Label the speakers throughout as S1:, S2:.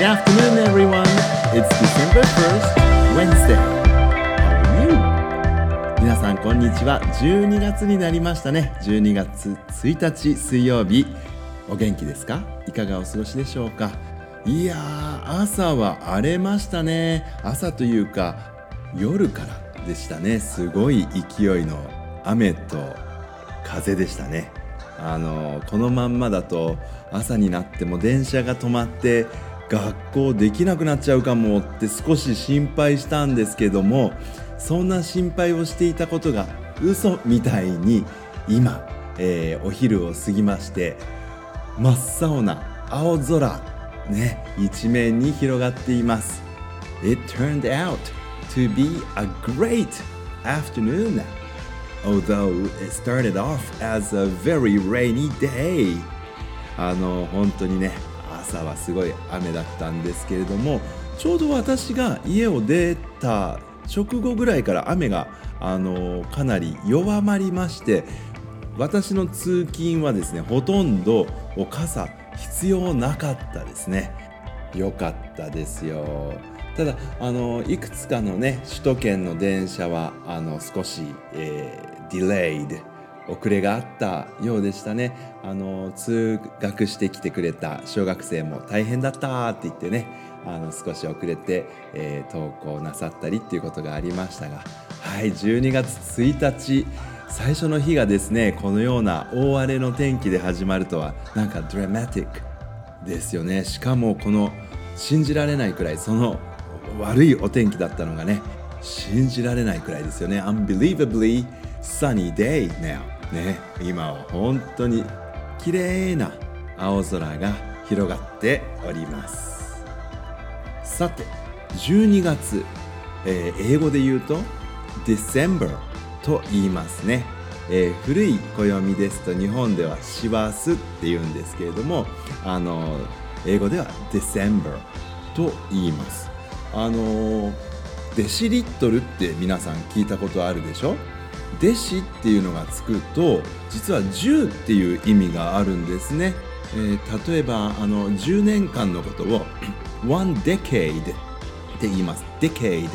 S1: Good afternoon, everyone. It's December 1st, Wednesday. How are you? 皆さん、こんにちは。12月になりましたね。12月1日水曜日。お元気ですか？いかがお過ごしでしょうか？いやー、朝は荒れましたね。朝というか、夜からでしたね。すごい勢いの雨と風でしたね。あのこのまんまだと朝になっても電車が止まって学校できなくなっちゃうかもって少し心配したんですけどもそんな心配をしていたことが嘘みたいに今、えー、お昼を過ぎまして真っ青な青空ね一面に広がっています。It turned out to be a great afternoon although it started off as a very rainy day あの本当にね朝はすごい雨だったんですけれどもちょうど私が家を出た直後ぐらいから雨があのかなり弱まりまして私の通勤はですねほとんど傘必要なかったですね。よかったですよ。ただあのいくつかのね首都圏の電車はあの少し、えー、delayed 遅れがあったようでしたね。あの通学してきてくれた小学生も大変だったって言ってねあの少し遅れて、えー、登校なさったりっていうことがありましたが。はい12月1日最初の日がですねこのような大荒れの天気で始まるとはなんかドラマティックですよね。しかもこの信じられないくらいその悪いお天気だったのがね信じられないくらいですよね。Unbelievably sunny day now. ね今は本当に綺麗な青空が広がっております。さて12月、えー、英語で言うと December と言いますね、えー、古い暦ですと日本では師走って言うんですけれどもあの英語では December と言います。あのデシリットルって皆さん聞いたことあるでしょ？弟子っていうのがつくと実は10っていう意味があるんですね、えー、例えばあの10年間のことを one decade って言います。decade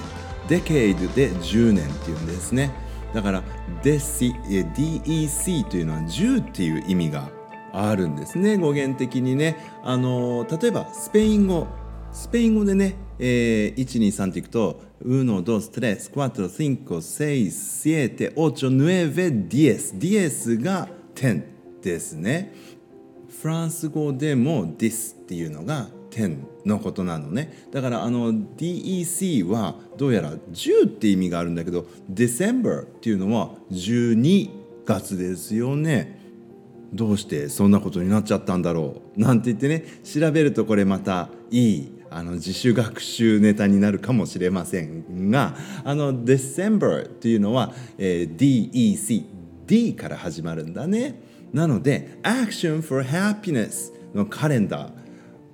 S1: decade で10年っていうんですね。だから DEC というのは10っていう意味があるんですね。語源的にね。あの例えばスペイン語。スペイン語でね、えー、123っていくと 1, 2, 3, 4, 5, 6, 7, 8, 9, 10 10が10ですね。フランス語でも this っていうのが10のことなのね。だからあの DEC はどうやら10って意味があるんだけど December っていうのは12月ですよね。どうしてそんなことになっちゃったんだろう。なんて言ってね調べるとこれまたいいあの自主学習ネタになるかもしれませんがあの December というのは、えー、DEC D から始まるんだね。なので Action for Happiness のカレンダー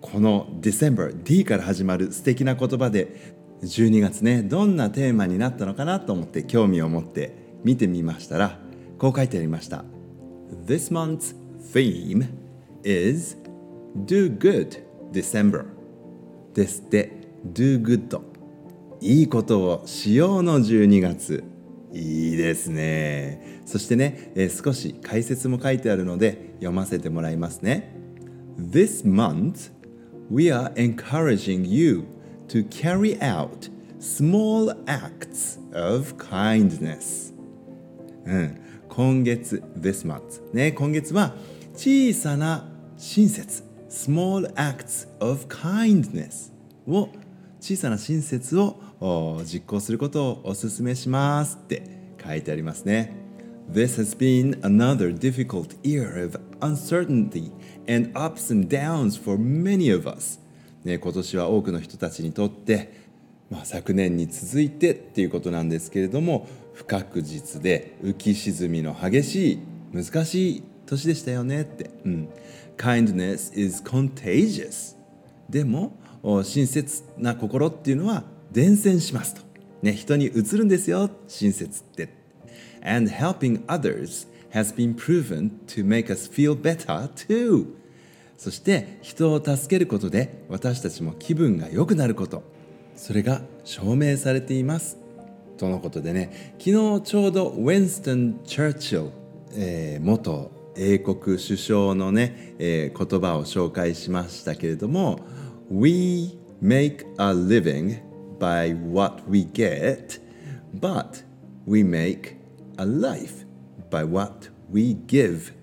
S1: この December D から始まる素敵な言葉で12月ねどんなテーマになったのかなと思って興味を持って見てみましたらこう書いてありました。This month's theme is Do Good December. ですって Do good いいことをしようの12月いいですねそしてね、えー、少し解説も書いてあるので読ませてもらいますね This month we are encouraging you to carry out small acts of kindness うん今月 This month ね今月は小さな親切 small acts of kindness を小さな親切を実行することをお勧めしますって書いてありますね。This has been another difficult year of uncertainty and ups and downs for many of us. ね、今年は多くの人たちにとって、まあ、昨年に続いてっていうことなんですけれども不確実で浮き沈みの激しい難しい年でしたよねって、うん、Kindness is contagious でも親切な心っていうのは伝染しますと、ね、人に移るんですよ親切って。And helping others has been proven to make us feel better too そして人を助けることで私たちも気分が良くなること。それが証明されています。とのことでね昨日ちょうどウィンストン・チャーチル、えー、元英国首相のね、えー、言葉を紹介しましたけれども We make a living by what we get but we make a life by what we give.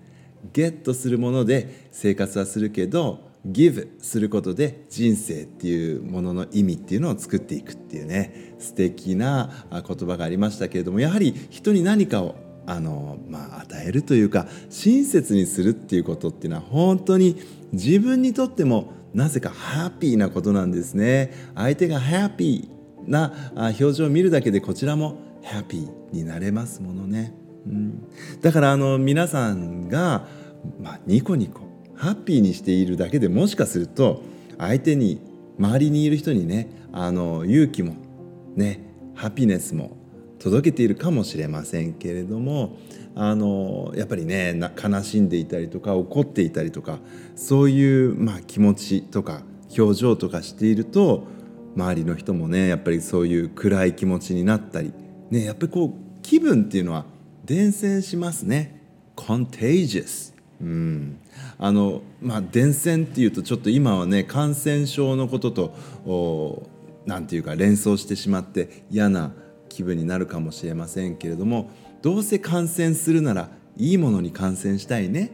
S1: ゲットするもので生活はするけど give することで人生っていうものの意味っていうのを作っていくっていうね素敵な言葉がありましたけれどもやはり人に何かをあの、まあ、与えるというか親切にするっていうことっていうのは本当に自分にとってもなぜかハッピーなことなんですね。相手がハッピーな表情を見るだけでこちらもハッピーになれますものね、うん、だからあの皆さんが、まあ、ニコニコハッピーにしているだけでもしかすると相手に周りにいる人にねあの勇気もねハピネスも届けているかもしれませんけれどもあのやっぱりね悲しんでいたりとか怒っていたりとかそういう、まあ、気持ちとか表情とかしていると周りの人もねやっぱりそういう暗い気持ちになったり、ね、やっぱりこう気分っていうのは伝染しますね。contagious うんあのまあ伝染っていうとちょっと今はね感染症のことと何て言うか連想してしまって嫌な気分になるかもしれませんけれどもどうせ感染するならいいものに感染したいね。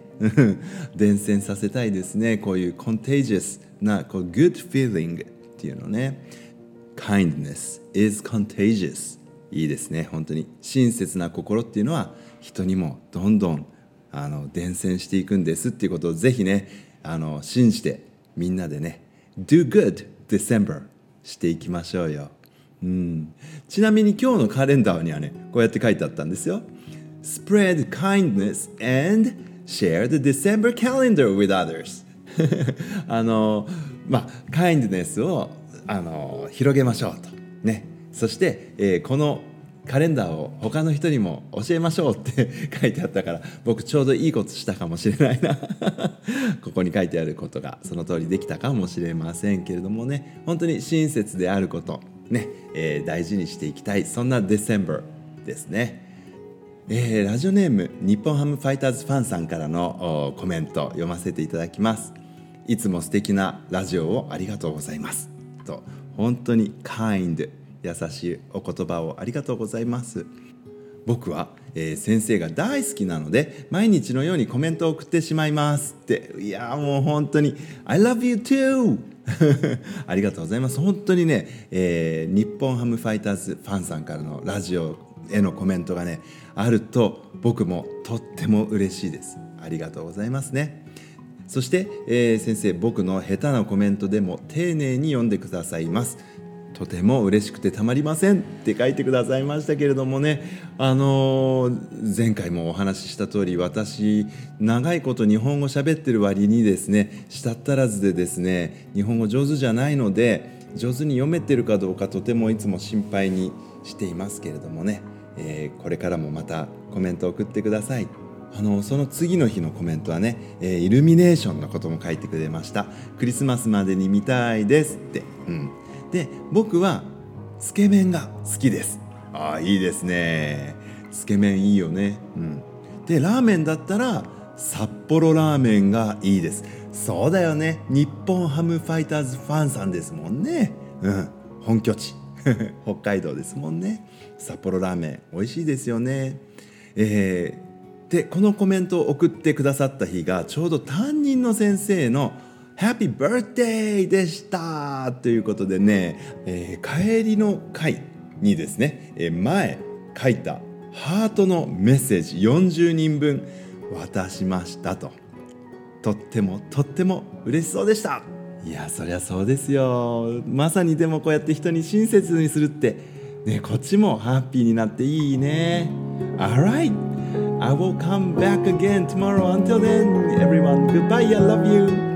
S1: 伝染させたいですね。こういう contagious なこう good feeling っていうのね。kindness is contagious いいですね。本当に。親切な心っていうのは人にもどんどんあの伝染していくんです。っていうことをぜひねあの信じてみんなでね Do good December していきましょうよ、うん、ちなみに今日のカレンダーにはねこうやって書いてあったんですよ。Spread kindness and share the December calendar with others. あのまあ kindness をあの広げましょうと。ね。そして、えー、このカレンダーを他の人にも教えましょうって 書いてあったから僕ちょうどいいことしたかもしれないな。ここに書いてあることがその通りできたかもしれませんけれどもね。本当に親切であること。ね、えー、大事にしていきたい。そんなデセンバーですね。えー、ラジオネーム日本ハムファイターズファンさんからのコメント読ませていただきます。いつも素敵なラジオをありがとうございます。と本当にカインド優しいお言葉をありがとうございます。僕は、えー、先生が大好きなので毎日のようにコメントを送ってしまいますって。いやもう本当に I love you too! ありがとうございます。本当にね、えー、日本ハムファイターズファンさんからのラジオへのコメントがねあると僕もとっても嬉しいです。ありがとうございますね。そして、えー、先生僕の下手なコメントでも丁寧に読んでくださいます。とても嬉しくてたまりませんって書いてくださいましたけれどもね。あの、前回もお話しした通り私長いこと日本語喋ってる割にですね舌足らずでですね日本語上手じゃないので上手に読めてるかどうかとてもいつも心配にしていますけれどもね、えー、これからもまたコメント送ってください。あのその次の日のコメントはね、えー、イルミネーションのことも書いてくれました。クリスマスまでに見たいですって、うん、で僕はつけ麺が好きです。ああいいですね。つけ麺いいよね。うん。でラーメンだったら札幌ラーメンがいいです。そうだよね。日本ハムファイターズファンさんですもんね。うん。本拠地。北海道ですもんね。札幌ラーメン美味しいですよね。えー、でこのコメントを送ってくださった日がちょうど担任の先生のハッピーバースデーでした。ということでね、えー、帰りの会にですね、えー、前書いたハートのメッセージ40人分渡しましたと。とってもとっても嬉しそうでした。いやそりゃそうですよ。まさにでもこうやって人に親切にするってねこっちもハッピーになっていいね。Alright I will come back again tomorrow. Until then everyone goodbye. I love you.